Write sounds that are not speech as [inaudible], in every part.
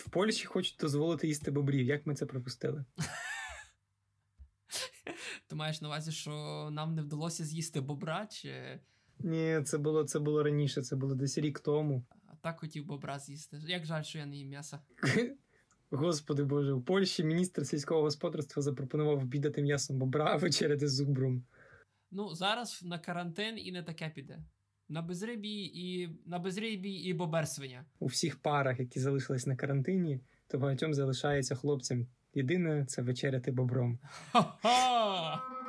В Польщі хочуть дозволити їсти бобрів. Як ми це пропустили? [laughs] Ти маєш на увазі, що нам не вдалося з'їсти бобра? чи... Ні, це було це було раніше, це було десь рік тому. А так хотів бобра з'їсти. Як жаль, що я не їм м'яса. [laughs] Господи Боже, у Польщі міністр сільського господарства запропонував обідати м'ясом бобра вечеряти з зубром. Ну, зараз на карантин і не таке піде. На безрибі і на безрибі і боберсвиня. У всіх парах, які залишились на карантині, то багатьом залишається хлопцям. Єдине це вечеряти бобром. Ха-ха!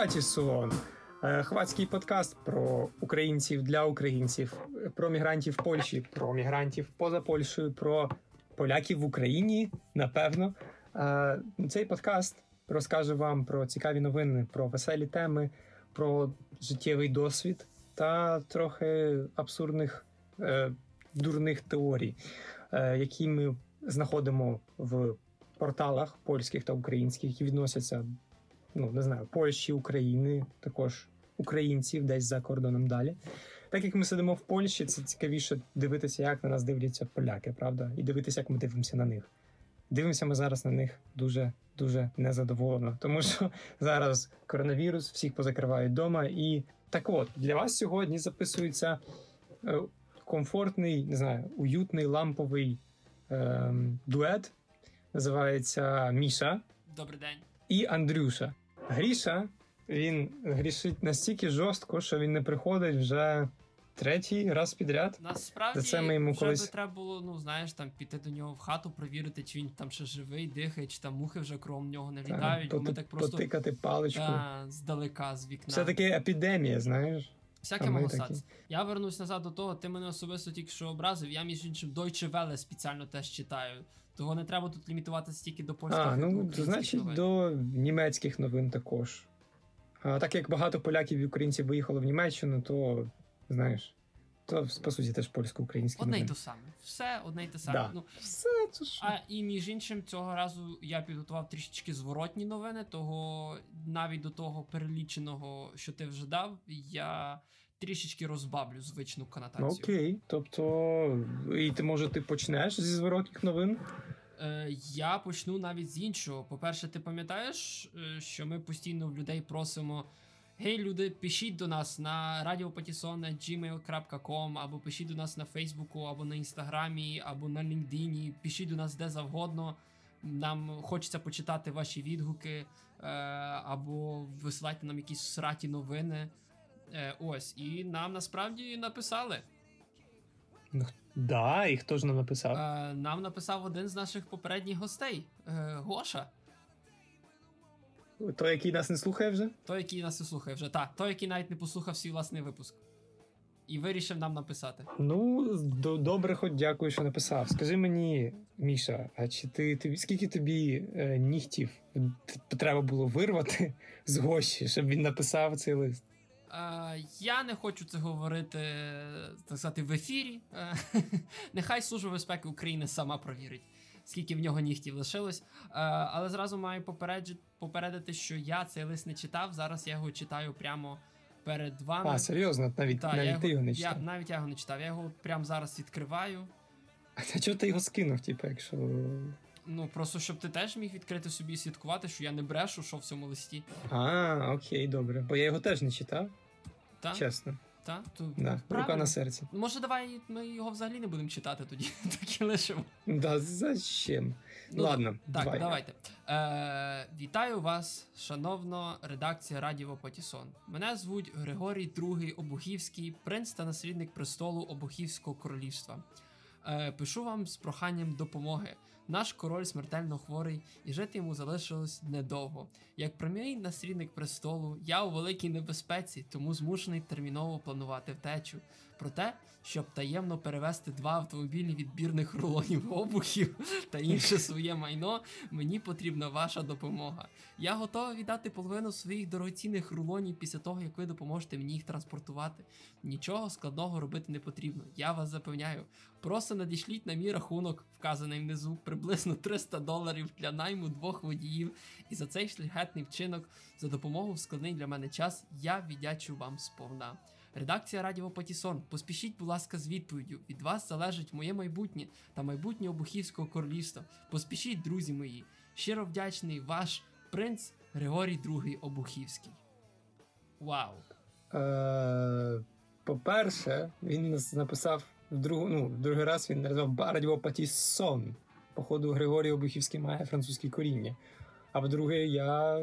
Патісон. Е, Хвацький подкаст про українців для українців, про мігрантів в Польщі, про мігрантів поза Польщею, про поляків в Україні. Напевно, Е, цей подкаст розкаже вам про цікаві новини, про веселі теми, про життєвий досвід та трохи абсурдних е, дурних теорій, які ми знаходимо в порталах польських та українських, які відносяться ну не знаю, Польщі, України, також українців десь за кордоном далі. Так як ми сидимо в Польщі, це цікавіше дивитися, як на нас дивляться поляки, правда, і дивитися, як ми дивимося на них. Дивимося ми зараз на них дуже дуже незадоволено, тому що [laughs] зараз коронавірус, всіх позакривають вдома. І так от для вас сьогодні записується е, комфортний, не знаю, уютний ламповий е, дует. Називається Міша Добрий день. і Андрюша. Гріша він грішить настільки жорстко, що він не приходить вже третій раз підряд. Насправді це ми йому вже колись- би треба було, ну знаєш, там піти до нього в хату, провірити, чи він там ще живий, дихає, чи там мухи вже кром нього не літають. бо ми так просто Потикати паличку. та, здалека з вікна. Все таки епідемія, знаєш. Всяке статися. Я вернусь назад до того, ти мене особисто тільки що образив. Я між іншим Deutsche Welle спеціально теж читаю. Того не треба тут лімітуватися тільки до польських. А, ну значить, новин. до німецьких новин також. А так як багато поляків і українців виїхало в Німеччину, то знаєш, то по суті теж польсько-українські Одне й то саме. Все одне й те саме. Да. Ну, Все це ж. А і між іншим, цього разу я підготував трішечки зворотні новини, того навіть до того переліченого, що ти вже дав, я трішечки розбавлю звичну Ну, конотацію. окей. Тобто, і ти може ти почнеш зі зворотних новин? Е, я почну навіть з іншого. По-перше, ти пам'ятаєш, е, що ми постійно в людей просимо. Гей, люди, пишіть до нас на radiopatison.gmail.com або пишіть до нас на Фейсбуку, або на Інстаграмі, або на LinkedIn, пишіть до нас де завгодно. Нам хочеться почитати ваші відгуки, е, або висилайте нам якісь сраті новини. Е, ось, і нам насправді написали. Ну, да, і хто ж нам написав? Е, нам написав один з наших попередніх гостей е, Гоша. Той, який нас не слухає вже? Той, який нас не слухає вже. Так, той, який навіть не послухав свій власний випуск. І вирішив нам написати. Ну, до- добре, хоч дякую, що написав. Скажи мені, Міша, а чи ти, тобі скільки тобі е, нігтів треба було вирвати з гощі, щоб він написав цей лист? Е, я не хочу це говорити, так сказати, в ефірі. Е, [laughs] нехай Служба безпеки України сама провірить, скільки в нього нігтів лишилось. Е, але зразу маю попередити, що я цей лист не читав. Зараз я його читаю прямо перед вами. А, серйозно, навіть, Та, навіть я ти його не я, навіть я його не читав. Я його прямо зараз відкриваю. [laughs] А чого ти його скинув, типу, якщо. Ну, просто щоб ти теж міг відкрити собі і слідкувати, що я не брешу, що в цьому листі. А, окей, добре. Бо я його теж не читав, Та? чесно. Та? То, Да. Рука на серці. Ну, Може, давай ми його взагалі не будемо читати тоді. [laughs] Так і лишимо. Да, зачем? Ну, Ладно, Так, давай. давайте. Е, вітаю вас, шановна редакція Радіо Патісон. Мене звуть Григорій II Обухівський, принц та наслідник престолу Обухівського королівства. Е, пишу вам з проханням допомоги. Наш король смертельно хворий, і жити йому залишилось недовго. Як прямий наслідник престолу, я у великій небезпеці, тому змушений терміново планувати втечу. Проте, щоб таємно перевести два автомобілі відбірних рулонів обухів та інше своє майно, мені потрібна ваша допомога. Я готовий віддати половину своїх дорогоцінних рулонів після того, як ви допоможете мені їх транспортувати. Нічого складного робити не потрібно. Я вас запевняю. Просто надішліть на мій рахунок, вказаний внизу, приблизно 300 доларів для найму двох водіїв. І за цей шляхетний вчинок, за допомогу в складний для мене час, я віддячу вам сповна. Редакція Радіо Патісон, поспішіть, будь ласка, з відповіддю. Від вас залежить моє майбутнє та майбутнє Обухівського королівства. Поспішіть, друзі мої. Щиро вдячний ваш принц Григорій II Обухівський. Вау! Е, по-перше, він написав в другу, ну, в другий раз він назвав Радіо Патіссон. Походу, Григорій Обухівський має французьке коріння. А по-друге, я.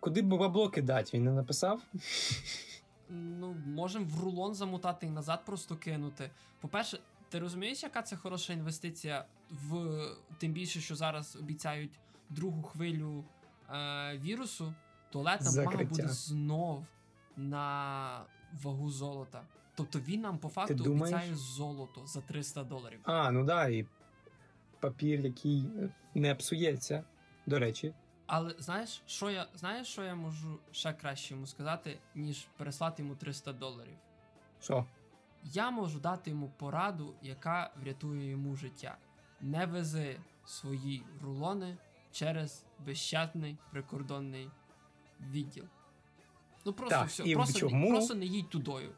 Куди б бабло кидати? Він не написав? Ну, можемо в рулон замотати і назад просто кинути. По-перше, ти розумієш, яка це хороша інвестиція в тим більше, що зараз обіцяють другу хвилю е, вірусу, туалетна бумага буде знов на вагу золота. Тобто він нам по факту обіцяє золото за 300 доларів. А, ну да, і папір, який не псується. До речі, Але знаєш, що я знаєш, що я можу ще краще йому сказати, ніж переслати йому 300 доларів? що? Я можу дати йому пораду, яка врятує йому життя. Не вези свої рулони через безщадний прикордонний відділ. Ну просто Так, все, просто, чому? Не, просто не їдь тудою.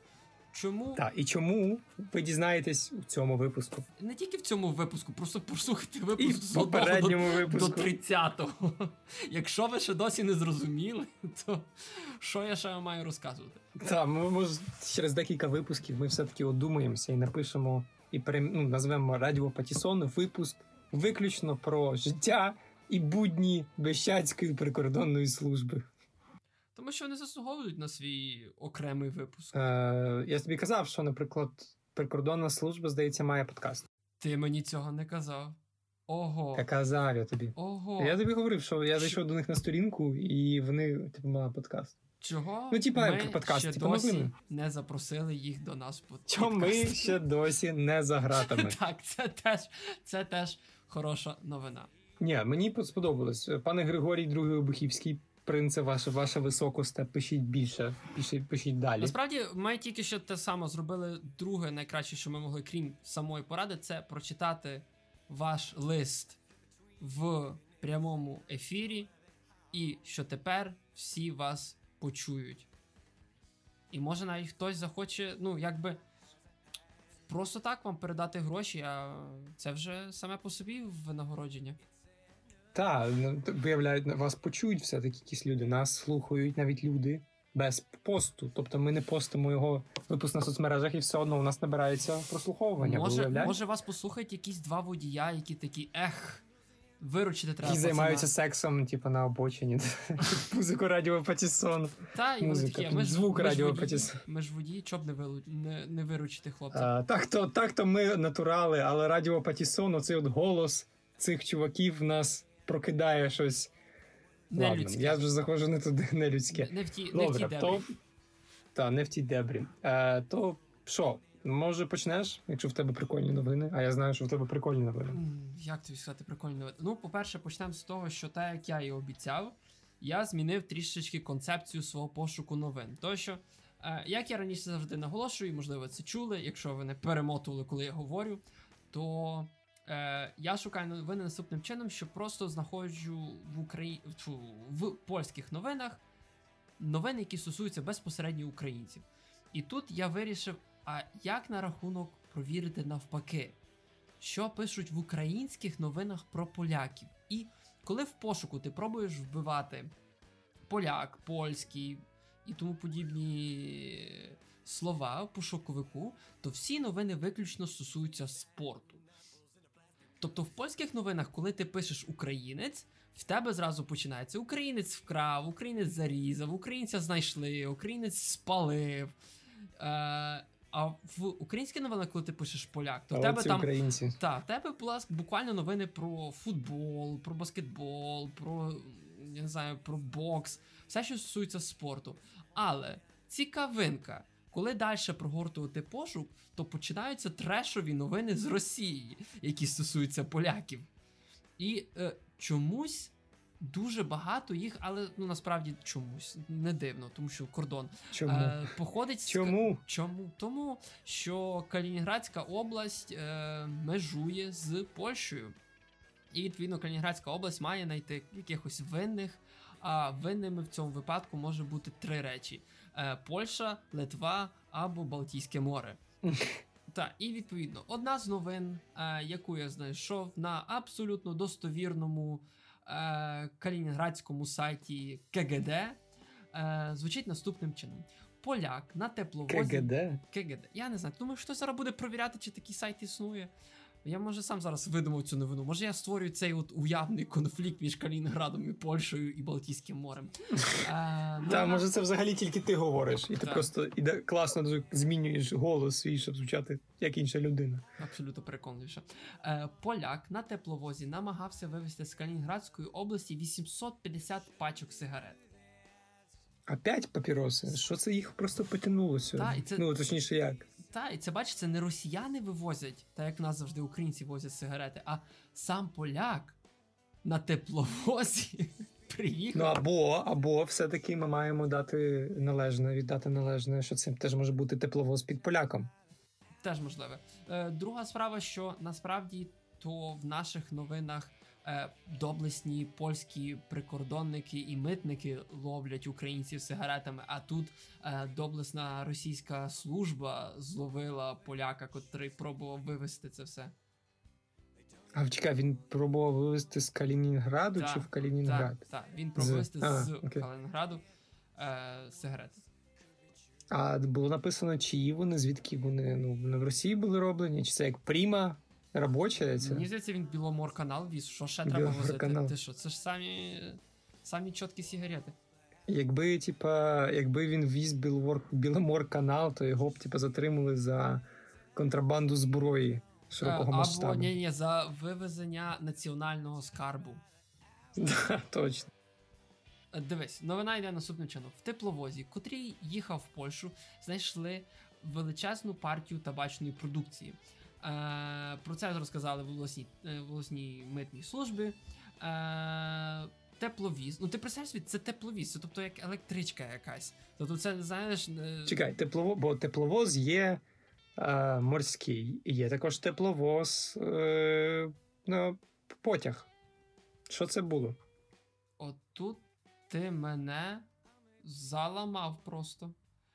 Чому Так, і чому ви дізнаєтесь у цьому випуску? не тільки в цьому випуску, просто послухайте І випуск в з одного до, попередньому до 30-го. Якщо ви ще досі не зрозуміли, то що я ще вам маю розказувати? Так, ми може через декілька випусків ми все-таки одумаємося і напишемо і перем... ну, назвемо Радіо Патісон випуск виключно про життя і будні Бещацької прикордонної служби. Тому що вони заслуговують на свій окремий випуск. Е, я тобі казав, що, наприклад, прикордонна служба, здається, має подкаст. Ти мені цього не казав. Ого. Я казав я тобі. Ого. Я тобі говорив, що я зайшов до них на сторінку, і вони типу мали подкаст. Чого Ну, типа, ми подкаст, ще типа досі новини. не запросили їх до нас по Чому ми ще досі не за гратами? [laughs] Так, це теж, це теж хороша новина. Ні, мені сподобалось. Пане Григорій, другий Обухівський, принце, ваше, ваша високосте, пишіть більше, пишіть, пишіть далі. Насправді, ми тільки що те саме зробили. Друге, найкраще, що ми могли, крім самої поради, це прочитати ваш лист в прямому ефірі, і що тепер всі вас почують. І може навіть хтось захоче, ну, якби. Просто так вам передати гроші, а це вже саме по собі винагородження. Так, ну, виявляють, вас почують все-таки якісь люди, нас слухають навіть люди без посту. Тобто ми не постимо його випуск на соцмережах, і все одно у нас набирається прослуховування. Може, може вас послухають якісь два водія, які такі, ех, виручити треба. Які займаються сексом, типу, на обочині. [laughs] Музику радіо Патісон. Та, і Музика, такі, ми ж, звук ми радіо Патісон. Ми ж водії, чоб не, вилу... не, не виручити хлопця. Так, то, так то ми натурали, але радіо Патісон, оцей от голос цих чуваків в нас прокидає щось. не Ладно, людське. я вже заходжу не туди, не людське. Не в ті, не в ті Добре, дебрі. то. Та, не в тій дебрі. Е, то що, може почнеш, якщо в тебе прикольні новини, а я знаю, що в тебе прикольні новини. Як тобі сказати прикольно? новина? Ну, по-перше, почнемо з того, що так, як я і обіцяв, я змінив трішечки концепцію свого пошуку новин. Тому що, е, як я раніше завжди наголошую, можливо, це чули, якщо ви не перемотували, коли я говорю, то е, я шукаю новини наступним чином, що просто знаходжу в Украї... тьфу, в польських новинах новини, які стосуються безпосередньо українців. І тут я вирішив, а як на рахунок провірити навпаки, що пишуть в українських новинах про поляків. І коли в пошуку ти пробуєш вбивати поляк, польський і тому подібні слова в пошуковику, то всі новини виключно стосуються спорту. Тобто в польських новинах, коли ти пишеш українець, в тебе зразу починається українець вкрав, українець зарізав, українця знайшли, українець спалив. Е, А в українські новини, коли ти пишеш поляк, то в тебе там українці. та, в тебе була буквально новини про футбол, про баскетбол, про я не знаю, про бокс, все, що стосується спорту. Але цікавинка, коли далі прогортувати пошук, то починаються трешові новини з Росії, які стосуються поляків. І е, чомусь дуже багато їх, але ну насправді чомусь не дивно, тому що кордон Чому? е, походить з Чому? Чому? Тому що Калінінградська область е, межує з Польщею. І відповідно Калінінградська область має знайти якихось винних. А винними в цьому випадку може бути три речі: Польща, Литва або Балтійське море. [laughs] Так, і відповідно, одна з новин, е, яку я знайшов на абсолютно достовірному е, калінінградському сайті КГД, е, звучить наступним чином: Поляк на тепловозі КГД? КГД. Я не знаю. Думаю, хтось зараз буде провіряти, чи такий сайт існує. Я може сам зараз видумав цю новину. Може я створюю цей от уявний конфлікт між Калінінградом і Польщею і Балтійським морем. Е, ну, Та, може, це взагалі тільки ти говориш, і ти просто іде, класно дуже змінюєш голос свій, щоб звучати як інша людина. Абсолютно переконливіше. Е, поляк на тепловозі намагався вивезти з Калінінградської області 850 пачок сигарет. Опять папіроси? Що це їх просто потягнулося? І це- Ну, точніше, як? Та, і це бачиш, це не росіяни вивозять, так як в нас завжди українці возять сигарети, а сам поляк на тепловозі [laughs] приїхав. Ну або, або все-таки ми маємо дати належне, віддати належне, що це теж може бути тепловоз під поляком. Теж можливе. Е, друга справа, що насправді то в наших новинах доблесні польські прикордонники і митники ловлять українців сигаретами, а тут е, доблесна російська служба зловила поляка, котрий пробував вивезти це все. А чекай, він пробував вивезти з Калінінграду Так, чи в Калінінград? Так, так, він пробував вивезти А, з окей. Калінінграду е, сигарети. А було написано, чиї вони, звідки вони ну, вони в Росії були роблені, чи це як пріма робоча? Це? Мені здається, він Біломор-канал віз. Що ще треба возити? Біломор-канал. Ти що? Це ж самі, самі чіткі сигарети. Якби, типа, якби він віз Білвор, Біломор канал, то його б типа затримали за контрабанду зброї широкого Е, масштабу. Або ні, ні, за вивезення національного скарбу. [laughs] Да, точно. Е, Дивись, новина йде наступним чином. В тепловозі, котрий їхав в Польщу, знайшли величезну партію табачної продукції. Е, про це розказали в обласній, е, в обласній митній службі. Е, тепловіз. Ну, ти представляєш собі, це тепловіз, це тобто як електричка якась. Тобто, це знаєш. Чекай, теплово, бо тепловоз є е, морський, є також тепловоз е, ну, потяг. Що це було? Отут ти мене заламав просто.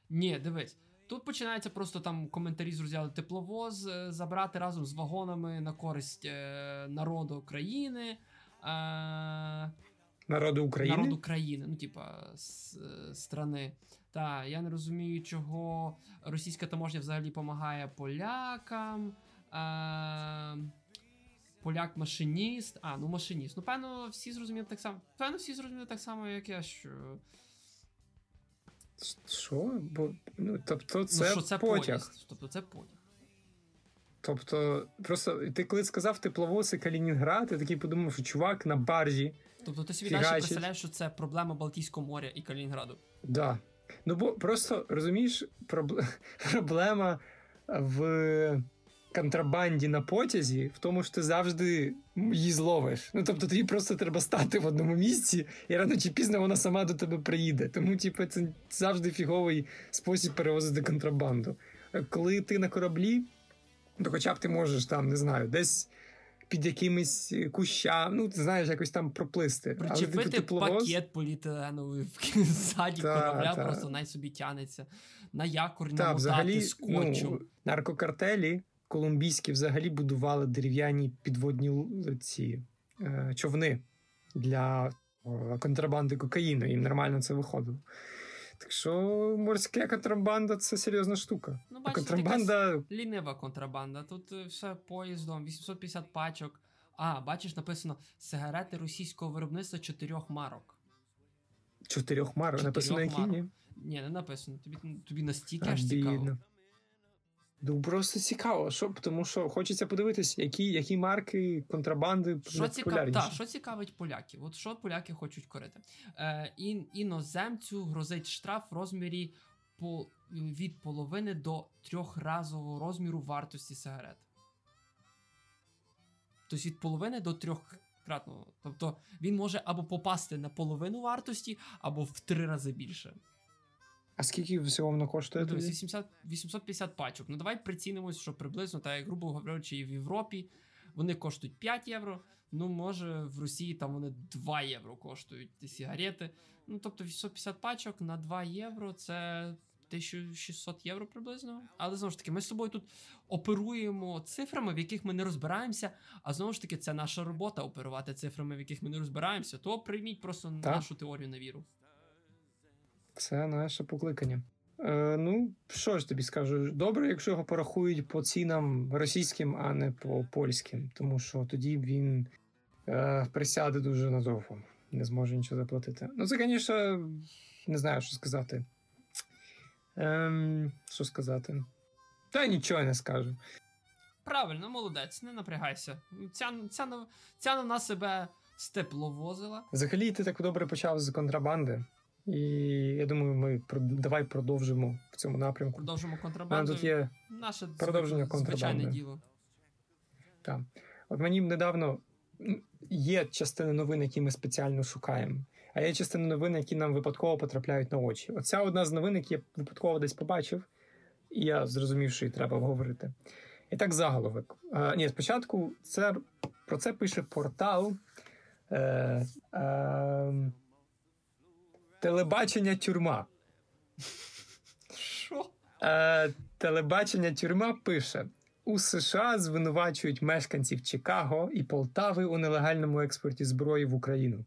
Ні, дивись. Тут починається просто там коментарі з тепловоз е, забрати разом з вагонами на користь е, народу країни. Е, Народу України? Народу країни, ну, типа, з страни. Та я не розумію, чого російська таможня взагалі допомагає полякам. Е, Поляк-машиніст. А, ну машиніст. Ну, певно, всі зрозуміли так само. Певно, всі зрозуміли так само, як я, що. Що? Бо, ну, тобто, це, ну, що це потяг. поїзд. Тобто це потяг. Тобто, просто ти коли сказав тепловоз і Калінінград, я такий подумав, що чувак на баржі. Тобто ти собі далі представляєш, що це проблема Балтійського моря і Калінінграду. Да. Ну, бо просто розумієш, проб... [laughs] проблема в контрабанді на потязі в тому, що ти завжди її зловиш. Ну, тобто, тобі просто треба стати в одному місці, і рано чи пізно вона сама до тебе приїде. Тому, типу, це завжди фіговий спосіб перевозити контрабанду. Е, Коли ти на кораблі, то хоча б ти можеш там, не знаю, десь. Під якимись кущами, ну ти знаєш, якось там проплисти. Типу, Причепити тепловоз- пакет поліетиленовий в ззаді Та, корабля, та. просто най собі тянеться. На якорь Так, намотати взагалі, скотчем. ну, наркокартелі колумбійські взагалі будували дерев'яні підводні ці е, човни для контрабанди кокаїну. Їм нормально це виходило. Так що морська контрабанда це серйозна штука. Ну, бачите, контрабанда. Лінива контрабанда. Тут е, все поїздом, 850 пачок. А, бачиш, написано сигарети російського виробництва чотирьох марок. Чотирьох марок. Чотирьох Написано, які ні. Ні, не написано. Тобі, тобі настільки аж цікаво. Ну просто цікаво, що тому що хочеться подивитися, які які марки контрабанди що цікав... та, що цікавить поляків. От що поляки хочуть корити. Е, ін, Іноземцю грозить штраф в розмірі по, від половини до трьохразового розміру вартості сигарет. Тобто від половини до трьохкратного. Тобто він може або попасти на половину вартості, або в три рази більше. А скільки всього воно коштує? Ну, 80, 850 пачок. Ну давай прицінимось, що приблизно, так грубо говорячи, і в Європі вони коштують 5 євро. Ну, може, в Росії там вони 2 євро коштують ті сигарети. Ну, тобто 850 пачок на 2 євро це 1600 євро приблизно. Але знову ж таки, ми з собою тут оперуємо цифрами, в яких ми не розбираємося. А знову ж таки, це наша робота оперувати цифрами, в яких ми не розбираємося. То прийміть просто так. нашу теорію на віру. Це наше покликання. Е, Ну, що ж тобі скажу? Добре, якщо його порахують по цінам російським, а не по польським, тому що тоді він е, присяде дуже надовго, не зможе нічого заплатити. Ну, це, звісно, не знаю, що сказати. Ем, Що сказати? Та нічого не скажу. Правильно, молодець, не напрягайся. Ця ця, ця на себе степловозила. Взагалі, ти так добре почав з контрабанди. І я думаю, ми давай продовжимо в цьому напрямку. Продовжимо контрабанду. Тут є наше продовження контрабанди. діло. Так. От мені недавно є частина новин, які ми спеціально шукаємо. А є частина новин, які нам випадково потрапляють на очі. Оця одна з новин, які я випадково десь побачив, і я зрозумів, що її треба обговорити. І так заголовок. А, Ні, спочатку це про це пише портал. Е, е, Телебачення тюрма. Що? Е, Телебачення тюрма пише: у США звинувачують мешканців Чикаго і Полтави у нелегальному експорті зброї в Україну.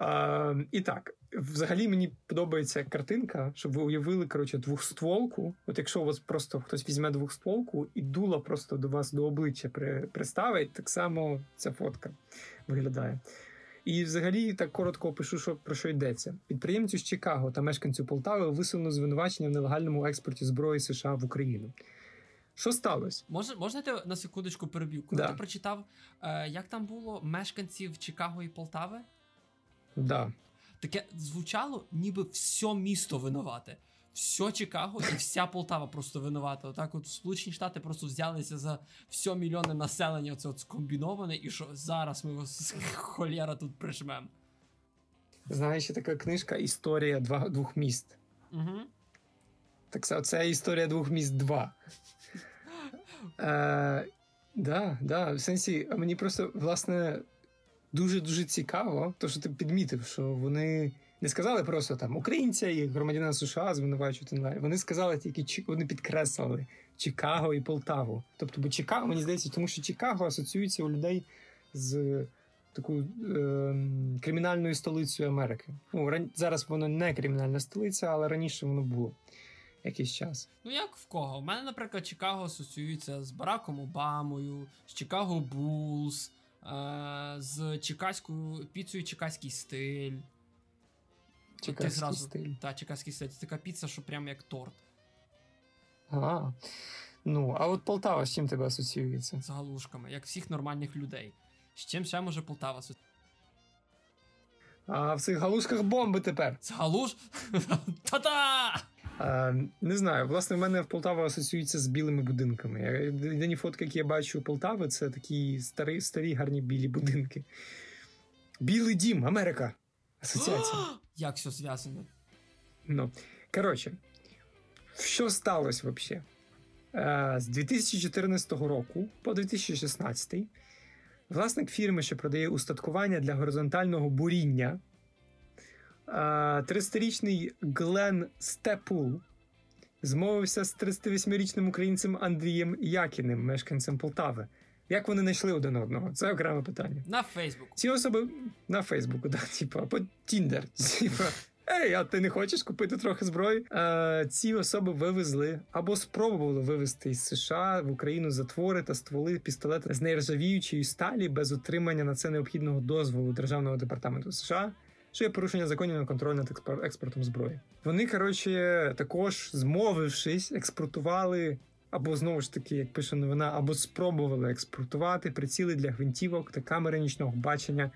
Е, і так, взагалі мені подобається картинка, щоб ви уявили коротше, двохстволку. От якщо у вас просто хтось візьме двохстволку і дула просто до вас до обличчя при, приставить, так само ця фотка виглядає. І взагалі так коротко опишу, що про що йдеться. Підприємцю з Чикаго та мешканцю Полтави висунули звинувачення в нелегальному експорті зброї США в Україну. Що сталося? Можна можна ти на секундочку переб'ю? Коли да. ти прочитав, е, як там було мешканців Чикаго і Полтави? Да. Таке звучало, ніби все місто винувате все Чикаго і вся Полтава просто винувата. Отак, от Сполучені Штати просто взялися за все мільйони населення. Це от скомбіноване, і що зараз ми вас [laughs] холєра тут прижмемо. Знаєш, така книжка Історія два, двох міст. Угу. Так це історія двох міст два. Е, да, да, в сенсі, мені просто, власне, дуже-дуже цікаво, то що ти підмітив, що вони не сказали просто там українця і громадянина США звинувачують онлайн. Вони сказали тільки вони підкреслили Чикаго і Полтаву. Тобто, бо Чикаго, мені здається, тому що Чикаго асоціюється у людей з такою е, кримінальною столицею Америки. Ну ран... зараз воно не кримінальна столиця, але раніше воно було якийсь час. Ну як в кого? У мене, наприклад, Чикаго асоціюється з Бараком Обамою, з Чикаго Булс, е, з чекаською піцею Чекаський стиль. Чекаський ти зразу, стиль. Так, чекаський стиль. Це така піца, що прям як торт. А, ну, а от Полтава з чим тебе асоціюється? З галушками, як всіх нормальних людей. З чим ще може Полтава асоціюється? А в цих галушках бомби тепер. З галуш? [laughs] Та-та! А, Не знаю. Власне, в мене в Полтава асоціюється з білими будинками. Єдині фотки, які я бачу у Полтави, це такі старі, старі гарні білі будинки. Білий дім, Америка. Асоціація. [gasps] Як все зв'язано? Ну, коротше, що сталося взагалі? З 2014 року по 2016 власник фірми, що продає устаткування для горизонтального буріння, 30-річний е, Глен Степул змовився з 38-річним українцем Андрієм Якіним, мешканцем Полтави. Як вони знайшли один одного? Це окреме питання. На Фейсбук. Ці особи на Фейсбуку, да, типу, або Тіндер. [laughs] Типу, Ей, а ти не хочеш купити трохи зброї? Е, Ці особи вивезли або спробували вивезти із США в Україну затвори та стволи пістолети з нержавіючої сталі без отримання на це необхідного дозволу Державного департаменту США. Що є порушення законів на контроль над експортом зброї. Вони, коротше, також змовившись, експортували або знову ж таки, як пише новина, або спробували експортувати приціли для гвинтівок та камери нічного бачення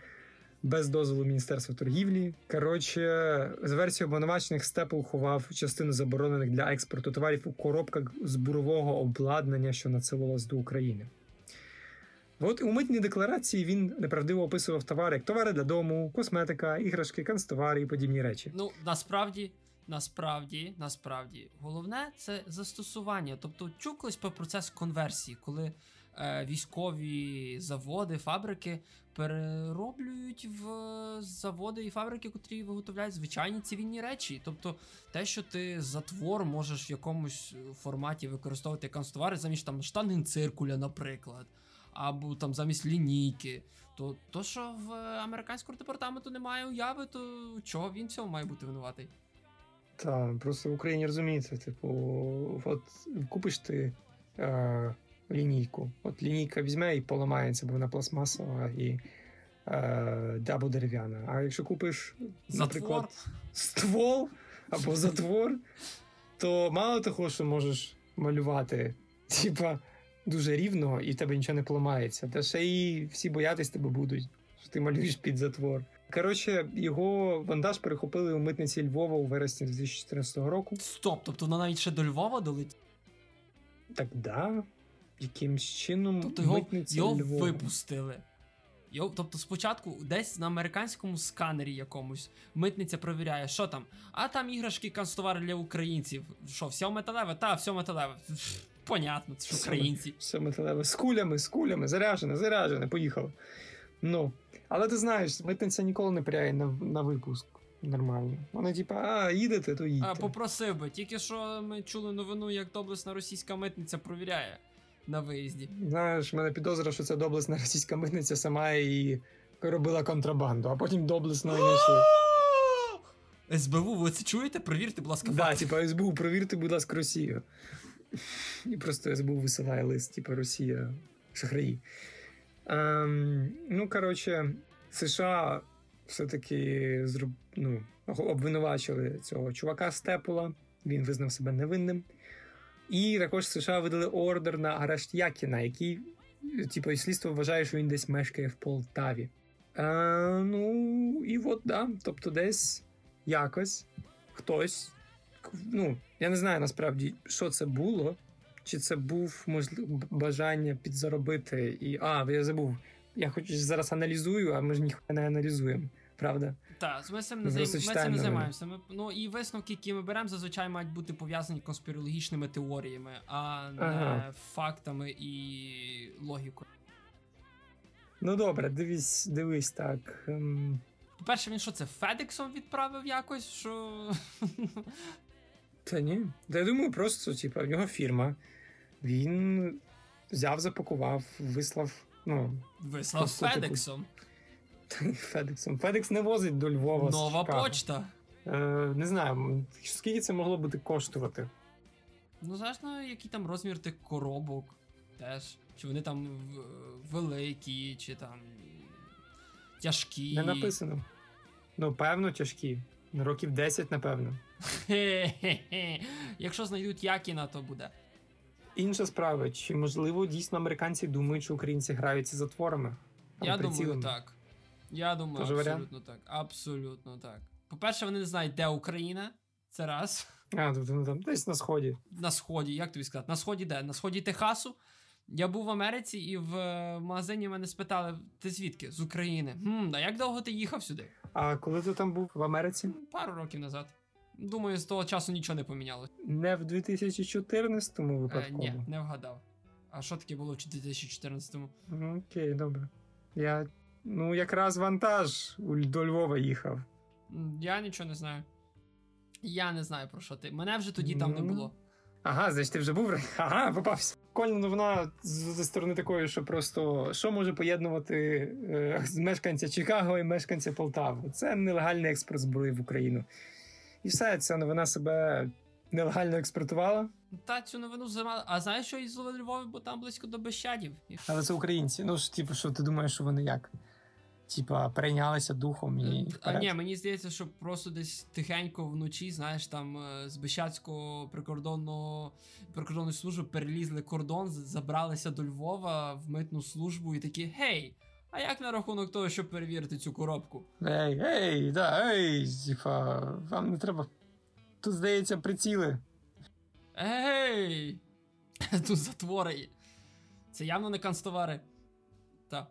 без дозволу Міністерства торгівлі. Коротше, з версією обвинувачених Степл ховав частину заборонених для експорту товарів у коробках з бурового обладнання, що надсилалось до України. От у митній декларації він неправдиво описував товари як товари для дому, косметика, іграшки, канцтовари і подібні речі. Ну, насправді, насправді, насправді, головне це застосування. Тобто, чув колись про процес конверсії, коли е, військові заводи, фабрики перероблюють в заводи і фабрики, котрі виготовляють звичайні цивільні речі. Тобто, те, що ти затвор можеш в якомусь форматі використовувати канцтовари замість там штангенциркуля, наприклад або там замість лінійки. То то, що в американського департаменту немає уяви, то чого він цього має бути винуватий? Так, просто в Україні розумієте, типу, от купиш ти е, лінійку. От лінійка візьме і поламається, бо вона пластмасова і е, або дерев'яна. А якщо купиш, наприклад, затвор. ствол або затвор, то мало того, що можеш малювати, типа дуже рівно, і в тебе нічого не поламається. Та ще й всі боятись тебе будуть, що ти малюєш під затвор. Коротше, його вантаж перехопили у митниці Львова у вересні 2014 року. Стоп, тобто вона навіть ще до Львова долетіла? Так да. Якимсь чином Тобто його, митниця його Львова. випустили. Його, тобто спочатку десь на американському сканері якомусь митниця провіряє, що там. А там іграшки канцтовари для українців. Що, все металеве? Та, все металеве. Понятно, це ж українці. Все металеве. З кулями, з кулями, заряджене, заряджене, поїхало. Ну. Але ти знаєш, митниця ніколи не пряє на, на випуск. Нормально. Вони, типа, а, їдете, то їдьте. А, попросив би. Тільки що ми чули новину, як доблесна російська митниця провіряє на виїзді. Знаєш, мене підозра, що це доблесна російська митниця сама і робила контрабанду, а потім доблесно знайшли. [gasps] СБУ, ви це чуєте? Провірте, будь ласка, Да, типа СБУ, провірте, будь ласка, Росію. І просто СБУ висилає лист, типа Росія шахраї. Ем, ну, коротше, США все-таки ну, обвинувачили цього чувака Степула. Він визнав себе невинним. І також США видали ордер на арешт Якіна, який, типу, слідство вважає, що він десь мешкає в Полтаві. Е, ну, і от, да. Тобто, десь якось хтось. Ну, я не знаю насправді, що це було. Чи це був можливо бажання підзаробити і. А, я забув. Я хоч зараз аналізую, а ми ж ніхто не аналізуємо, правда? Так, ми цим не, займ... ми цим не займаємося. Ми... Ну і висновки, які ми беремо, зазвичай мають бути пов'язані конспірологічними теоріями, а не Ага. фактами і логікою. Ну добре, дивись, дивись так. Ем, По-перше, він що це Федексом відправив якось? Що. Та ні. Та я думаю, просто, типа, в нього фірма. Він взяв, запакував, вислав. Ну, Вислав типу, Федексом. [laughs] Федексом. Федекс не возить до Львова. Нова почта. Е, не знаю, скільки це могло бути коштувати. Ну, звісно, який там розмір тих коробок теж. Чи вони там великі, чи там тяжкі. Не написано. Ну, певно, тяжкі. Років 10, напевно. [laughs] Якщо знайдуть Якіна, то буде. Інша справа, чи можливо дійсно американці думають, що українці граються затворами? Я Прицілами? думаю, так. Я думаю, Тоже варіант? абсолютно так. Абсолютно так. По-перше, вони не знають, де Україна. Це раз. А, тобто ну, там десь на сході. На сході, як тобі сказати? На сході де? На сході Техасу. Я був в Америці, і в е, магазині мене спитали: ти звідки? З України. Хм, а як довго ти їхав сюди? А коли ти там був в Америці? Пару років назад. Думаю, з того часу нічого не помінялося. Не в 2014 Е, випадково. ні, не вгадав. А що таке було в 2014-му? Ну, Окей, добре. Я. Ну, якраз вантаж до Львова їхав. Я нічого не знаю. Я не знаю про що ти. Мене вже тоді там не Ну, було. Ага, значить, ти вже був. [laughs] Ага, попався. Кольна новина з- зі сторони такої, що просто що може поєднувати е, мешканця Чикаго і мешканця Полтави? Це нелегальний експорт зброї в Україну. І все, ця новина себе нелегально експортувала, Та цю новину зима. А знаєш, що із Львові, бо там близько до Бещадів. Але це українці. Ну ж, типу, що ти думаєш, що вони як? типа, перейнялися духом і. А ні, мені здається, що просто десь тихенько вночі, знаєш, там е, з Бещацького прикордонного прикордонної служби перелізли кордон, забралися до Львова в митну службу і такі: гей, а як на рахунок того, щоб перевірити цю коробку? Ей, ей, да, ей, типа, вам не треба. Тут, здається, приціли. Ей! [laughs] Тут затвори є. Це явно не канцтовари. Так.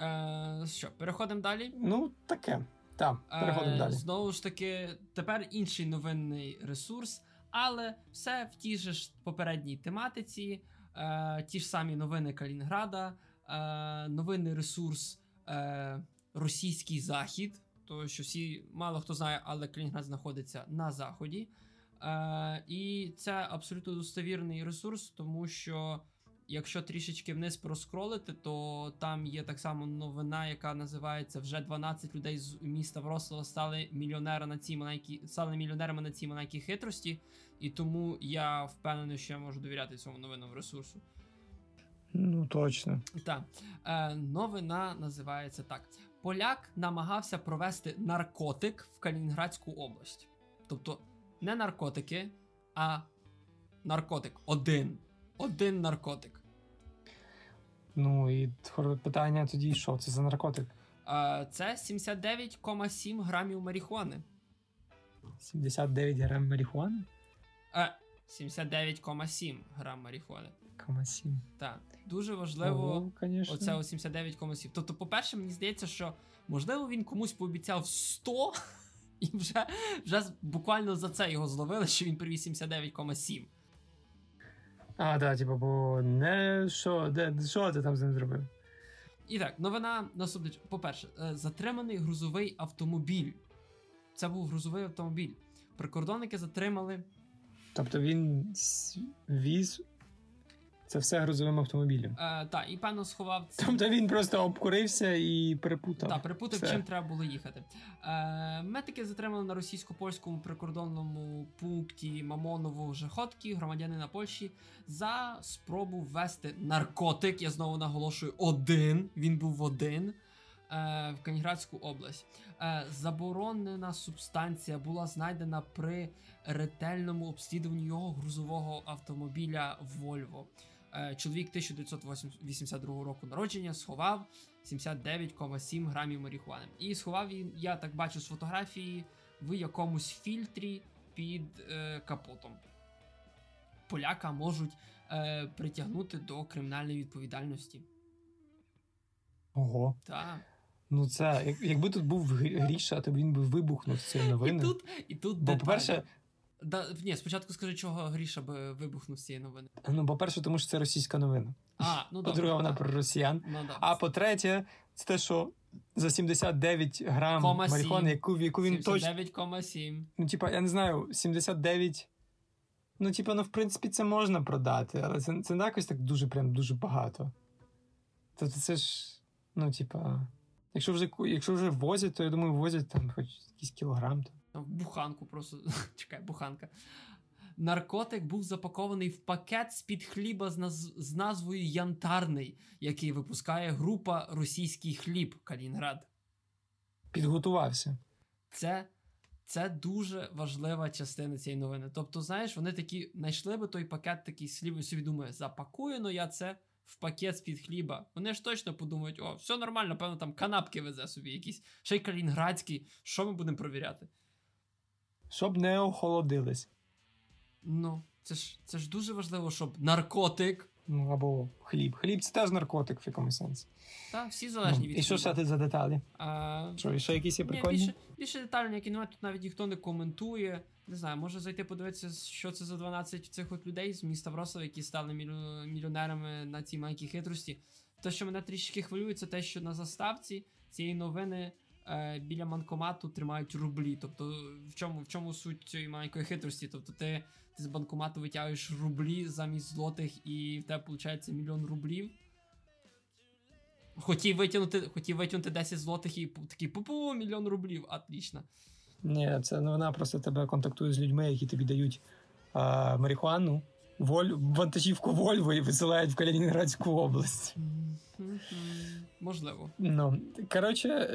Е, що, переходимо далі. Ну, таке. Так, переходимо Е, далі. Знову ж таки, тепер інший новинний ресурс, але все в тій же ж попередній тематиці, е, ті ж самі новини Калінграда, е, новинний ресурс е, Російський Захід. То що всі мало хто знає, але Калінград знаходиться на заході. Е, і це абсолютно достовірний ресурс, тому що якщо трішечки вниз проскролити, то там є так само новина, яка називається вже 12 людей з міста Врослава стали мільйонери на цій маленькій стали мільйонерами на цій маленькій хитрості, і тому я впевнений, що я можу довіряти цьому новинному ресурсу. Ну, точно. Так, е, новина називається так: Поляк намагався провести наркотик в Калінінградську область. Тобто не наркотики, а наркотик. Один. Один наркотик. Ну і питання тоді, що це за наркотик? Е, це 79,7 грамів марихуани. 79 грам марихуани? Е, 79,7 грам марихуани. Кома 7. Так, дуже важливо. Оце 79,7. Тобто, по-перше, мені здається, що можливо він комусь пообіцяв 100, [laughs] і вже, вже буквально за це його зловили, що він привіз 79,7. А, да, типу, бо не що, де, що ти там з ним зробив? І так, новина наступна. По-перше, е, затриманий грузовий автомобіль. Це був грузовий автомобіль. Прикордонники затримали. Тобто він віз це все грузовим автомобілем. Е, та, і певно сховав Тобто він просто обкурився і перепутав. Та, перепутав, Все. чим треба було їхати. Е, метики затримали на російсько-польському прикордонному пункті Мамоново Жехоткі, громадянина Польщі, за спробу ввести наркотик. Я знову наголошую, один. Він був один. е, В Калінінградську область. Е, Заборонена субстанція була знайдена при ретельному обслідуванні його грузового автомобіля Volvo. Е, Чоловік 1982 року народження сховав 79,7 грамів марихуани. І сховав він, я так бачу з фотографії, в якомусь фільтрі під е, капотом. Поляка можуть е, притягнути до кримінальної відповідальності. Ого. Та. Ну це, як- якби тут був Грі- Гріша, то він би вибухнув з цієї І новини. тут, і тут Бо, по-перше, Да, ні, спочатку скажи, чого Гріша би вибухнув з цієї новини. ну, по-перше, тому що це російська новина. А, ну. По-друге, вона про росіян. Ну, да. А по-третє, це те, що за 79 грам марихуани, яку, яку він точно. 79,7. Ну, типа, я не знаю, 79. Ну, типа, ну, в принципі, це можна продати, але це, це не якось так дуже прям дуже багато. Тобто це ж, ну, типа, якщо вже, якщо вже возять, то я думаю, возять там хоч якийсь кілограм. Там. В буханку просто. [laughs] Чекай, буханка. Наркотик був запакований в пакет з-під хліба з, наз... з назвою Янтарний, який випускає група Російський хліб Калінград. Підготувався. Це, це дуже важлива частина цієї новини. Тобто, знаєш, вони такі знайшли би той пакет такий слів і собі думає, запакую ну я це в пакет з-під хліба. Вони ж точно подумають, о, все нормально, певно, там канапки везе собі якісь, ще й калінградський. Що ми будемо провіряти? Щоб не охолодились. Ну, це ж це ж дуже важливо, щоб наркотик. Ну, або хліб. Хліб це теж наркотик в якомусь сенсі. Та всі залежні Ну, від і що ще ти за деталі? А, Що, і ще якісь є ні, більше, більше детально, які немає, тут навіть ніхто не коментує. Не знаю, може зайти подивитися, що це за 12 цих от людей з міста Врослава, які стали мільйо- мільйонерами на цій маленькій хитрості. Те, що мене трішки хвилює, це те, що на заставці цієї новини біля банкомату тримають рублі. Тобто, в чому, в чому суть цієї маленької хитрості? Тобто, ти, ти з банкомату витягуєш рублі замість злотих, і в тебе виходить мільйон рублів. Хотів витягнути, хотів витягнути 10 злотих і такий пу-пу, мільйон рублів. Отлично. Ні, це новина просто тебе контактує з людьми, які тобі дають а, марихуану, воль, вантажівку Вольво і висилають в Калінінградську область. Можливо. Ну, коротше,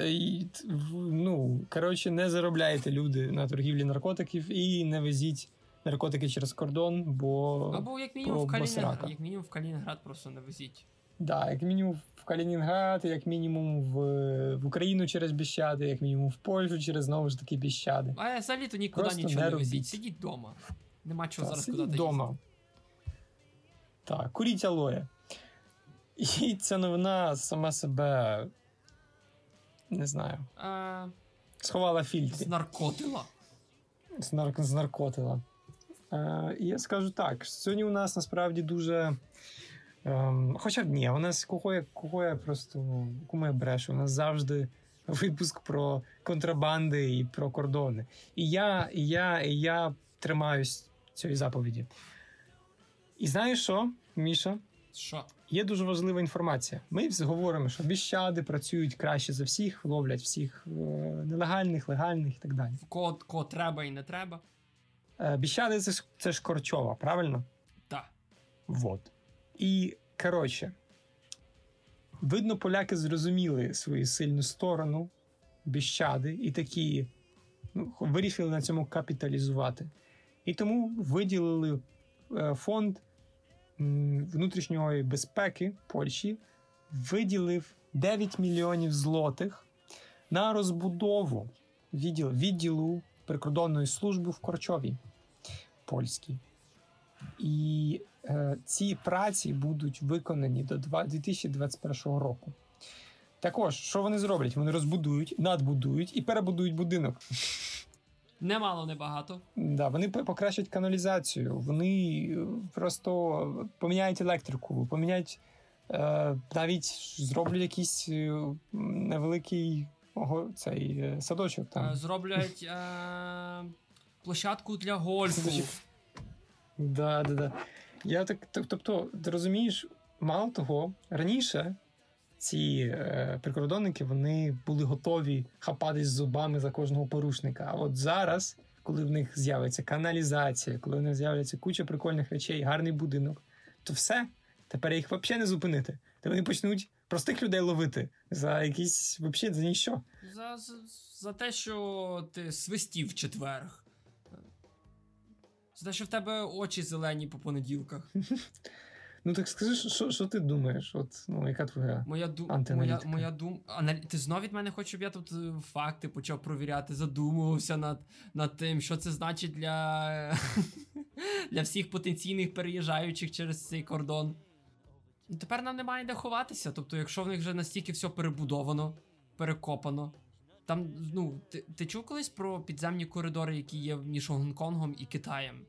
ну, коротше, не заробляйте люди на торгівлі наркотиків і не везіть наркотики через кордон, бо. Або як мінімум в Калінінград. Як мінімум в Калінінград просто не везіть. Так, да, як мінімум в Калінінград, як мінімум в в Україну через Біщади, як мінімум в Польщу через знову ж таки Біщади. А взагалі то нікуди Просто нічого не, не везіть. Сидіть вдома. Нема чого Та, зараз куди вдома. Так, куріть алоє. І ця новина сама себе не знаю. А... Сховала фільтри. Знаркотила. Знар... Знаркотила. І я скажу так: сьогодні у нас насправді дуже. Ем, Хоча б ні, у нас кого я, кого я просто кому я брешу, у нас завжди випуск про контрабанди і про кордони. І я, і я, і я тримаюсь цієї заповіді. І знаєш що, Міша? Що? Є дуже важлива інформація. Ми говоримо, що біщади працюють краще за всіх, ловлять всіх е, нелегальних, легальних і так далі. Кого, кого треба і не треба. Е, біщади це, це ж Корчова, правильно? Так. Вот. І коротше, видно, поляки зрозуміли свою сильну сторону, біщади, і такі ну, вирішили на цьому капіталізувати. І тому виділили е, фонд внутрішньої безпеки Польщі виділив 9 мільйонів злотих на розбудову відділу, відділу прикордонної служби в Корчові польській. І е, ці праці будуть виконані до 2021 року. Також, що вони зроблять? Вони розбудують, надбудують і перебудують будинок. Немало, небагато. Да, Вони покращать каналізацію, вони е, просто поміняють електрику, поміняють е, навіть зроблять якийсь е, невеликий ого, цей е, садочок. там. Зроблять е, площадку для гольфу. Да, да, да. Я так, Тобто, ти розумієш, мало того, раніше ці е, прикордонники вони були готові хапатись зубами за кожного порушника. А от зараз, коли в них з'явиться каналізація, коли в них з'являться куча прикольних речей, гарний будинок, то все тепер їх взагалі не зупинити. Та вони почнуть простих людей ловити за якісь взагалі за ніщо. За, за, за те, що ти свистів в четверг. За те, що в тебе очі зелені по понеділках. [laughs] Ну так скажи, що що ти думаєш? От ну яка твоя моя ду... моя, моя дум... Аналі... Ти знов від мене хочеш, щоб я тут е, факти почав провіряти, задумувався над над тим, що це значить для [laughs] для всіх потенційних переїжджаючих через цей кордон. Ну, Тепер нам немає де ховатися. Тобто, якщо в них вже настільки все перебудовано, перекопано. Там, ну, ти, ти чув колись про підземні коридори, які є між Гонконгом і Китаєм?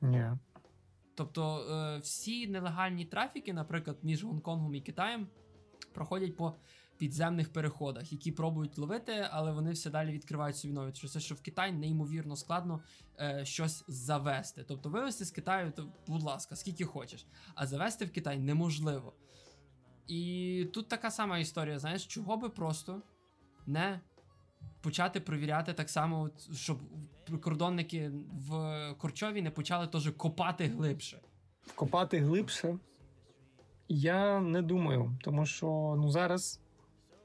Ні. Тобто е, всі нелегальні трафіки, наприклад, між Гонконгом і Китаєм, проходять по підземних переходах, які пробують ловити, але вони все далі відкривають собі нові. Те, що в Китай неймовірно складно е, щось завести. Тобто вивезти з Китаю, то, будь ласка, скільки хочеш, а завести в Китай неможливо. І тут така сама історія, знаєш, чого би просто не почати провіряти так само, щоб прикордонники в Корчові не почали теж копати глибше. Копати глибше? Я не думаю, тому що ну зараз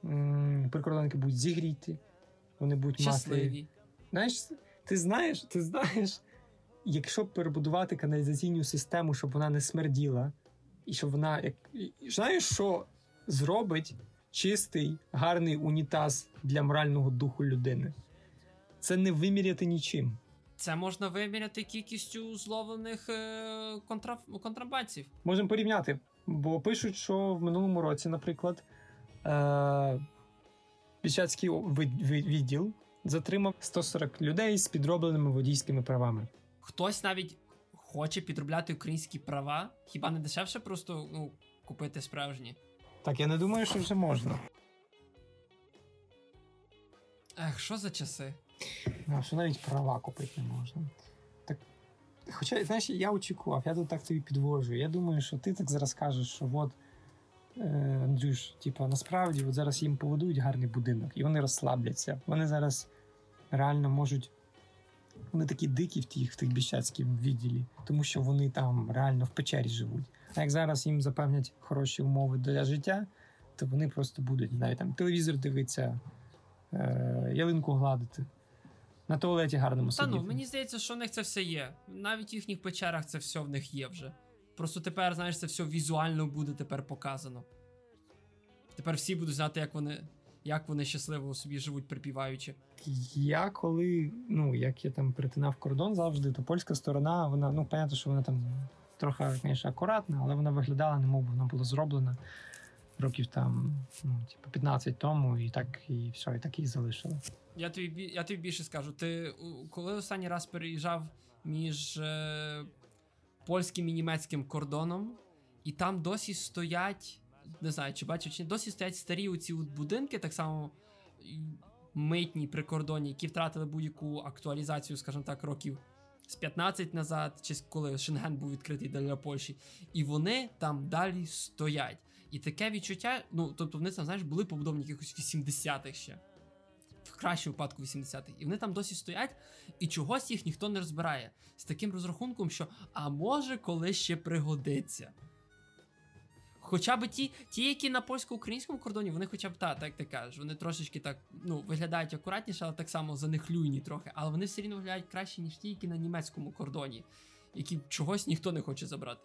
м- прикордонники будуть зігріти, вони будуть Щасливі. мати. Знаєш, ти знаєш, ти знаєш, якщо перебудувати каналізаційну систему, щоб вона не смерділа, і щоб вона як знаєш, що зробить чистий, гарний унітаз для морального духу людини. Це не виміряти нічим. Це можна виміряти кількістю зловлених е, контра... контрабандців. Можемо порівняти, бо пишуть, що в минулому році, наприклад, е... Пічацький відділ затримав 140 людей з підробленими водійськими правами. Хтось навіть хоче підробляти українські права. Хіба не дешевше просто ну, купити справжні? Так, я не думаю, що вже можна. Ех, що за часи? Ну, що навіть права купити не можна. Так, Хоча, знаєш, я очікував, я тут так тобі підвожу. Я думаю, що ти так зараз кажеш, що от, е, Андрюш, типу, насправді от зараз їм поведуть гарний будинок, і вони розслабляться. Вони зараз реально можуть. Вони такі дикі в тих в тих біщацьких відділі, тому що вони там реально в печері живуть. А як зараз їм запевнять хороші умови для життя, то вони просто будуть, знаю, там телевізор дивитися, е, ялинку гладити. На туалеті гарному Та ну, мені здається, що в них це все є. Навіть в їхніх печерах це все в них є вже. Просто тепер, знаєш, це все візуально буде тепер показано. Тепер всі будуть знати, як вони, як вони щасливо собі живуть, припіваючи. Я коли, ну, як я там перетинав кордон завжди, то польська сторона, вона, ну, понятно, що вона там трохи, звісно, акуратна, але вона виглядала, немов вона була зроблена років там, ну, типу, 15 тому, і так, і все, і так і залишили. Я тобі, я тобі більше скажу. Ти коли останній раз переїжджав між е, польським і німецьким кордоном, і там досі стоять, не знаю, чи бачив, чи досі стоять старі оці от будинки, так само митні прикордонні, які втратили будь-яку актуалізацію, скажімо так, років з 15 назад, чи коли Шенген був відкритий для Польщі, і вони там далі стоять. І таке відчуття, ну тобто вони там, знаєш, були побудовані якихось 80-х ще в кращому випадку 80-х. І вони там досі стоять, і чогось їх ніхто не розбирає. З таким розрахунком, що а може коли ще пригодиться. Хоча б ті, ті, які на польсько-українському кордоні, вони хоча б та, так ти кажеш, вони трошечки так ну, виглядають акуратніше, але так само занехлюйні трохи. Але вони все рівно виглядають краще, ніж ті, які на німецькому кордоні, які чогось ніхто не хоче забрати.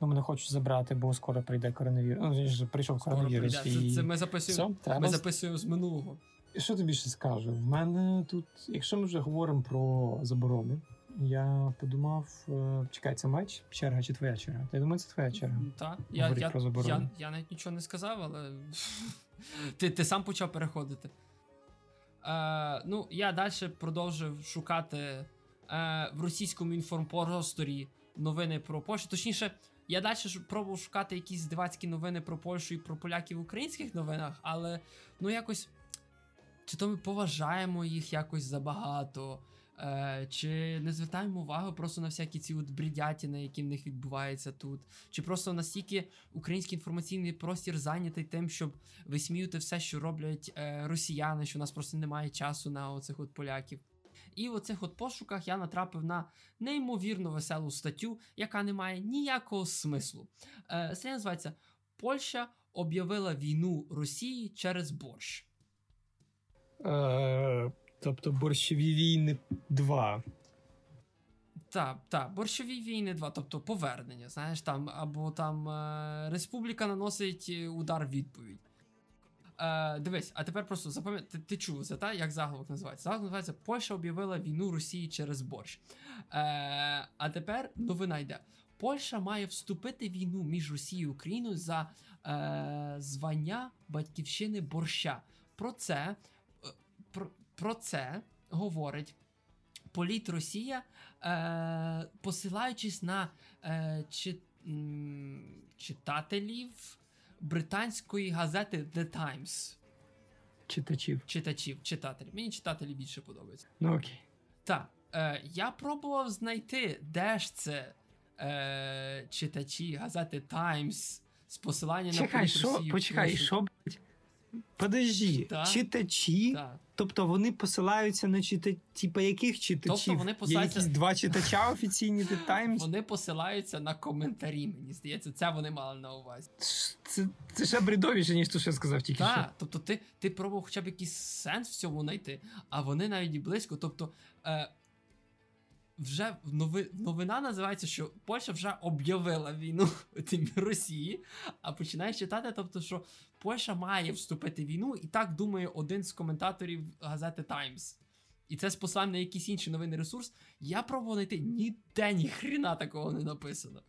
Ну, мене хочуть забрати, бо скоро прийде коронавірус. Ну, він ж прийшов Скоро коронавірус. прийде. І... Це, це ми записуємо. Все. Ми записуємо з минулого. Що тобі ще скажу? В мене тут, якщо ми вже говоримо про заборони, я подумав, е, чекай, це матч, черга чи твоя черга? Я думаю, це твоя черга. Так, я, я, я, я навіть нічого не сказав, але [laughs] ти, ти сам почав переходити. Е, ну, я далі продовжив шукати е, в російському інформпросторі новини про Польщу. Точніше, я далі пробував шукати якісь здивацькі новини про Польщу і про поляків в українських новинах, але ну якось. Чи то ми поважаємо їх якось забагато, е, чи не звертаємо увагу просто на всякі ці от брідятіни, які в них відбуваються тут, чи просто настільки український інформаційний простір зайнятий тим, щоб висміювати все, що роблять е, росіяни, що у нас просто немає часу на оцих от поляків. І в оцих от пошуках я натрапив на неймовірно веселу статтю, яка не має ніякого смислу. Е, стаття називається Польща об'явила війну Росії через борщ. Тобто борщові війни 2. Так, так, борщові війни 2, тобто повернення, знаєш, там, або там е, Республіка наносить е, удар відповідь. Е, дивись, а тепер просто запам'ятай, ти, ти чув це, та? як заголовок називається? Заголовок називається Польща об'явила війну Росії через борщ. Е, а тепер новина йде. Польща має вступити війну між Росією і Україною за е, звання батьківщини борща. Про це, про, це говорить Політ Росія, е, посилаючись на е, чи, м, читателів британської газети The Times. Читачів. Читачів, читателів. Мені читателі більше подобаються. Ну окей. Так, е, я пробував знайти, де ж це е, читачі газети Times з посилання на політ що? Росії. Почекай, що, блядь? Подожди, Так. читачі, Так. тобто вони посилаються на читачів, типа яких читачів? Тобто вони Є якісь два читача офіційні The Times? Вони посилаються на коментарі, мені здається, це вони мали на увазі. Це, це ще бредовіше, ніж то, що я сказав тільки що. Тобто ти, ти пробував хоча б якийсь сенс в цьому знайти, а вони навіть і близько. Тобто, е, вже нови, новина називається, що Польща вже об'явила війну [laughs] тим, Росії, а починаєш читати, тобто, що Польща має вступити в війну, і так думає один з коментаторів газети Times. І це з посланням на якийсь інший новинний ресурс. Я пробував знайти ніде ні хрена такого не написано.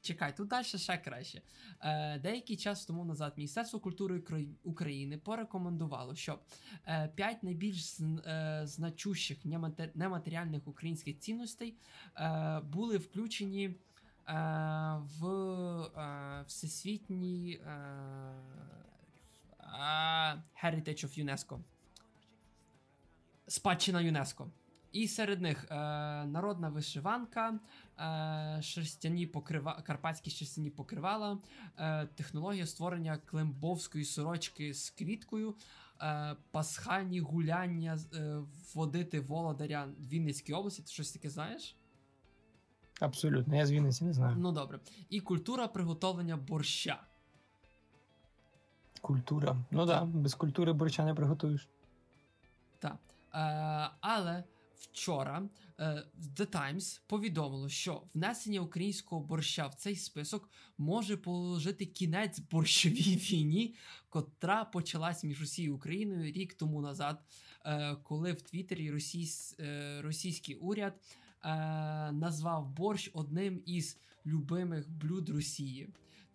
Чекай, тут далі ще краще. Е, деякий час тому назад Міністерство культури України порекомендувало, щоб е, п'ять найбільш е, значущих нематеріальних українських цінностей е, були включені е, в е, всесвітній е, е, Heritage of UNESCO. Спадщина ЮНЕСКО. І серед них е, народна вишиванка, е, шерстяні покрива, карпатські шерстяні покривала, е, технологія створення клембовської сорочки з квіткою, е, пасхальні гуляння е, водити володаря Вінницької області. Ти щось таке знаєш? Абсолютно, я з Вінниці не знаю. Ну добре. І культура приготовлення борща. Культура. Ну так, да, без культури борща не приготуєш. Так. Е, але вчора е, The Times повідомило, що внесення українського борща в цей список може положити кінець борщовій [laughs] війні, котра почалась між Росією і Україною рік тому назад, е, коли в Твіттері російсь, е, російський уряд назвав борщ одним із любимих блюд Росії.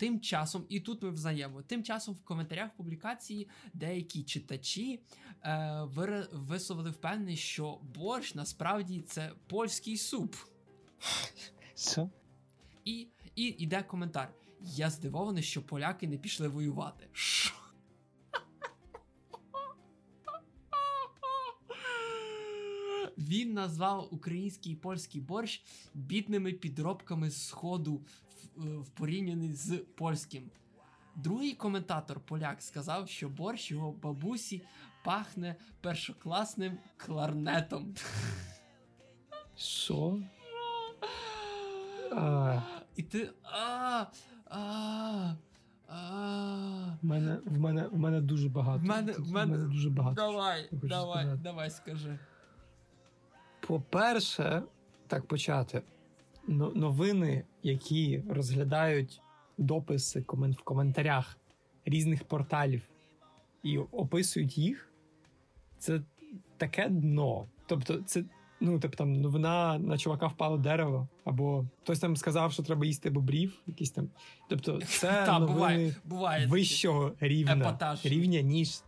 Тим часом, і тут ми взнаємо, тим часом в коментарях публікації деякі читачі е, висловили впевненість, що борщ насправді це польський суп. Що? І і іде коментар. Я здивований, що поляки не пішли воювати. Шо? Він назвав український і польський борщ бідними підробками сходу в, в порівнянні з польським. Другий коментатор поляк сказав, що борщ його бабусі пахне першокласним кларнетом. Що? І ти. А, а, а. В мене в мене, в мене дуже багато. В мене, в мене... дуже багато. Давай, давай, давай, скажи. По-перше, так почати. Новини, які розглядають дописи в коментарях різних порталів і описують їх, це таке дно. Тобто, це ну, тобто там новина на чувака впало дерево, або хтось там сказав, що треба їсти бобрів. Якісь там. Тобто, це [laughs] Та, новини буває, буває вищого рівня, рівня, ніж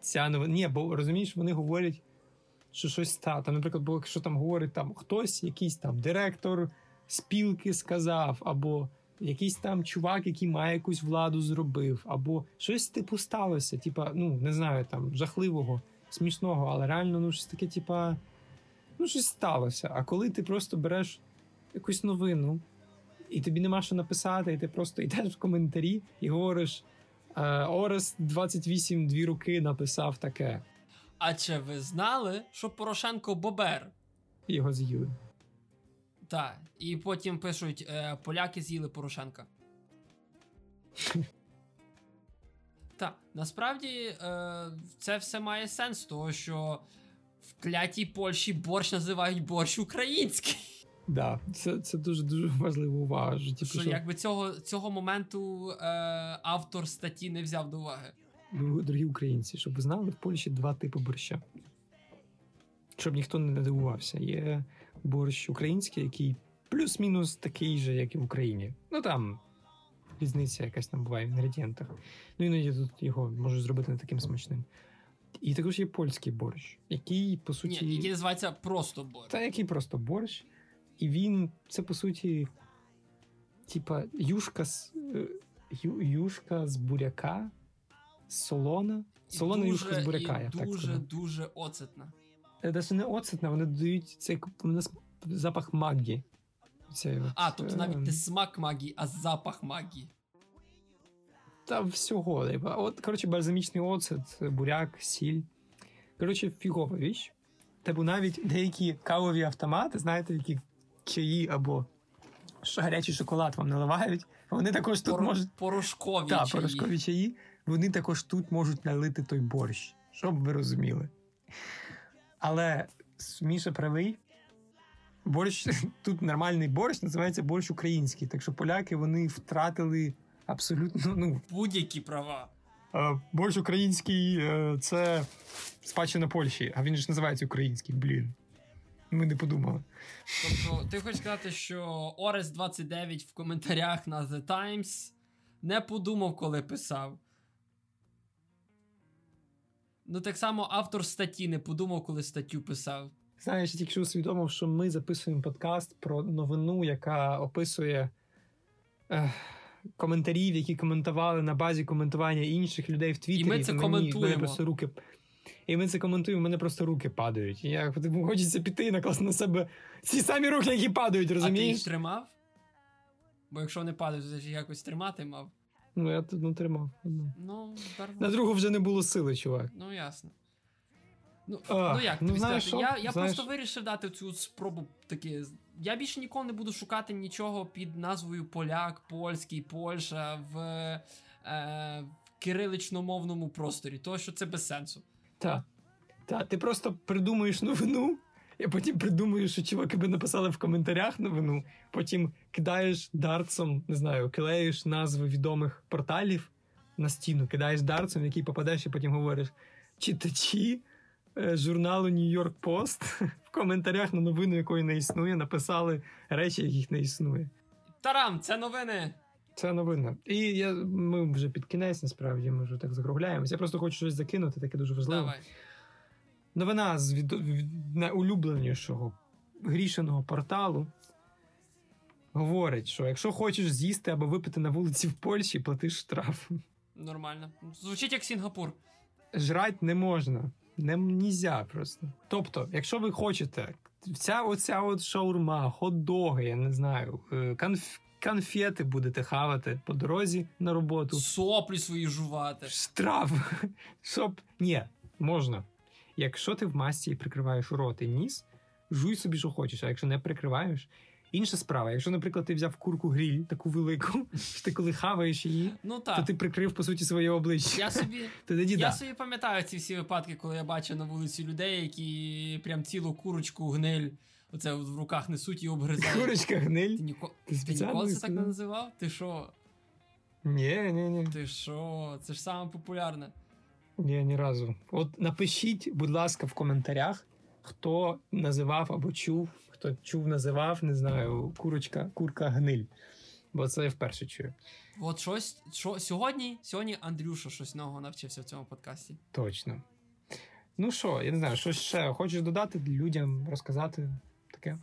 ця новина. Ні, бо розумієш, вони говорять, що щось стало. Там, наприклад, було, що там говорить там хтось, якийсь там директор спілки сказав, або якийсь там чувак, який має якусь владу, зробив, або щось типу сталося. Типа, ну не знаю, там жахливого, смішного, але реально ну щось таке, типа, ну щось сталося. А коли ти просто береш якусь новину, і тобі нема що написати, і ти просто йдеш в коментарі і говориш. «Е, Орес 28 дві руки написав таке. А чи ви знали, що Порошенко Бобер? Його з'їли. Так. І потім пишуть: е, поляки з'їли Порошенка. [laughs] Так, насправді е, це все має сенс, того що в клятій Польщі борщ називають борщ український. [laughs] Да, це це дуже дуже важлива увага. Що, що, що якби цього цього моменту е, автор статті не взяв до уваги. Дорогі українці, щоб ви знали, в Польщі два типи борща. Щоб ніхто не дивувався. Є борщ український, який плюс-мінус такий же, як і в Україні. Ну там різниця якась там буває в інгредієнтах. Ну іноді тут його можуть зробити не таким смачним. І також є польський борщ, який, по суті. Ні, який називається просто борщ. Та який просто борщ. І він, це по суті, типа юшка з е, ю, юшка з буряка, солона. Солона юшка з буряка. І я дуже, так дуже оцетна. Навіть не оцетна, вони додають цей запах магії. Це, а, тобто навіть не смак магії, а запах магії. Та всього. От, коротше, бальзамічний оцет, буряк, сіль. Коротше, фігова віч. Типу навіть деякі кавові автомати, знаєте, які чаї або гарячий шоколад вам наливають. Вони також тут Пор... можуть. Порошкові та, чаї. порошкові чаї. Вони також тут можуть налити той борщ, щоб ви розуміли. Але Міша правий, борщ [laughs] тут нормальний борщ, називається борщ український. Так що поляки вони втратили абсолютно ну будь-які права. Борщ український е, це спадщина Польщі, а він ж називається український, блін. Ми не подумали. Тобто, ти хочеш сказати, що Орес 29 в коментарях на The Times не подумав, коли писав. Ну, так само автор статті не подумав, коли статтю писав. Знаєш, я тільки що усвідомив, що ми записуємо подкаст про новину, яка описує е, коментарів, які коментували на базі коментування інших людей в Твіттері. І ми це мені, коментуємо. Мене просто руки, І ми це коментуємо, мене просто руки падають. І я хочеться піти і накласти на себе ці самі руки, які падають, розумієш? А ти їх тримав? Бо якщо вони падають, то ти якось тримати мав. Ну, я тут не тримав. Ну, На другу вже не було сили, чувак. Ну, ясно. Ну а, ну як ну, знаєш, що? Я я знаєш... просто вирішив дати цю спробу таке. Я більше ніколи не буду шукати нічого під назвою Поляк, Польський, Польща в е, кирилично-мовному просторі, тому що це без сенсу. Так. Та, ти просто придумуєш новину, і потім придумуєш, що чуваки би написали в коментарях новину, потім кидаєш дартсом, не знаю, клеїш назви відомих порталів на стіну, кидаєш дартсом, в який попадеш, і потім говориш: читачі е, журналу Нью-Йорк Пост [laughs] в коментарях на новину, якої не існує, написали речі, яких не існує. Тарам, це новини. Це новина. І я, ми вже під кінець, насправді, ми вже так закругляємося. Я просто хочу щось закинути, таке дуже важливо. Давай. Новина з від, від найулюбленішого грішеного порталу говорить, що якщо хочеш з'їсти або випити на вулиці в Польщі, платиш штраф. Нормально. Звучить як Сінгапур. Жрать не можна. Не нельзя просто. Тобто, якщо ви хочете, вся оця от шаурма, хот-доги, я не знаю, е, конф, конфети будете хавати по дорозі на роботу. Соплі свої жувати. Штраф. Щоб. Ні, можна. Якщо ти в масці і прикриваєш рот і ніс, жуй собі, що хочеш, а якщо не прикриваєш. Інша справа, якщо, наприклад, ти взяв курку гриль, таку велику, що [laughs] ти коли хаваєш її, Ну то ти прикрив по суті своє обличчя. Я собі, [laughs] тоді я да. собі пам'ятаю ці всі випадки, коли я бачу на вулиці людей, які прям цілу курочку гниль оце в руках несуть і обгризають. Курочка гниль. Ти, ніко... Ти ти ніколи це так не називав? Ти що? Ні, ні, ні. Ти що? Це ж саме популярне. Ні, ні разу. От напишіть, будь ласка, в коментарях, хто називав або чув, хто чув, називав, не знаю, курочка, курка гниль. Бо це я вперше чую. От щось, що сьогодні, сьогодні Андрюша щось нового навчився в цьому подкасті. Точно. Ну що, я не знаю, що ще хочеш додати людям, розказати таке?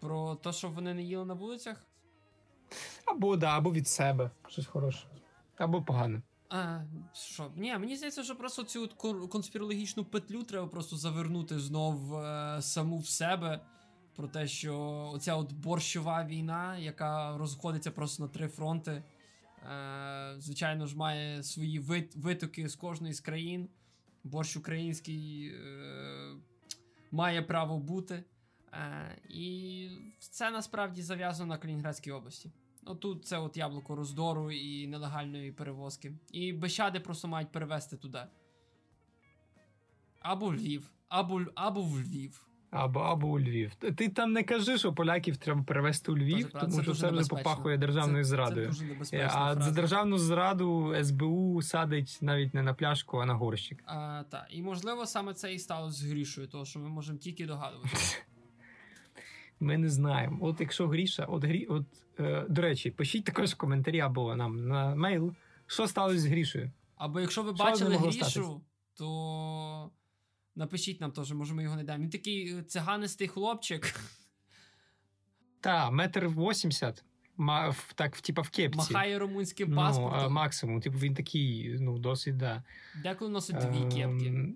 Про те, що вони не їли на вулицях. Або да, або від себе щось хороше. Або погане. А, що? Ні, мені здається, що просто цю конспірологічну петлю треба просто завернути знов е, саму в себе. Про те, що оця от борщова війна, яка розходиться просто на три фронти, е, звичайно ж, має свої вит- витоки з кожної з країн. Борщ український е, має право бути. Е, і це насправді зав'язано на Калінінградській області. Ну тут це от яблуко роздору і нелегальної перевозки. І бещади просто мають перевезти туди. Або Львів, або, або в Львів. Або, або у Львів. Ти там не кажи, що поляків треба перевезти у Львів, правда, тому що це вже попахує державною Це- зрадою. Це дуже Е, небезпечна А фраза. за державну зраду СБУ садить навіть не на пляшку, а на горщик. А, та. І можливо саме це і сталося з Грішою, тому що ми можемо тільки догадуватися. [laughs] Ми не знаємо. От якщо Гріша, от грі, от е, до речі, пишіть також коментарі або нам на мейл, що сталося з Грішею. Або якщо ви Що бачили Грішу, статись? то напишіть нам теж, може ми його не дамо. Він такий е, циганистий хлопчик, Та, метр вісімдесят, ма- в- так, в- типа в кепці. махає румунським ну, а, паспортом. максимум. Типу він такий, ну, досить, да. Деколи носить дві Ем, кепки,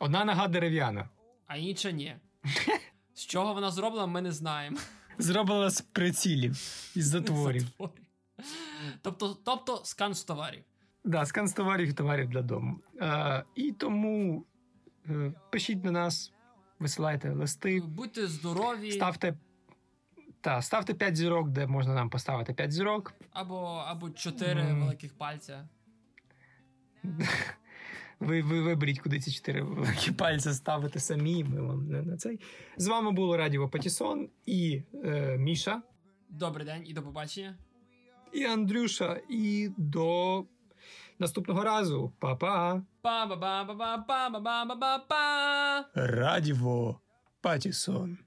Одна нога дерев'яна. а інша ні. [laughs] З чого вона зроблена, ми не знаємо. Зроблена з прицілів із затворів. Затворів. Тобто, тобто скан з товарів. Да, скан з товарів і товарів для дому. Е, і тому е, пишіть до нас, висилайте листи, Будьте здорові, ставте. Та, ставте 5 зірок, де можна нам поставити 5 зірок. або, або чотири Мгм. великих пальця. [laughs] Ви, ви виберіть, куди ці чотири великі [laughs] пальці ставити самі. Ми вам не на цей. З вами було Радіо Патісон і е, Міша, Добрий день і до побачення. і Андрюша. І до наступного разу. Па-па! Па-ба-ба-ба-ба-ба-ба-ба-ба. Радіо Патісон.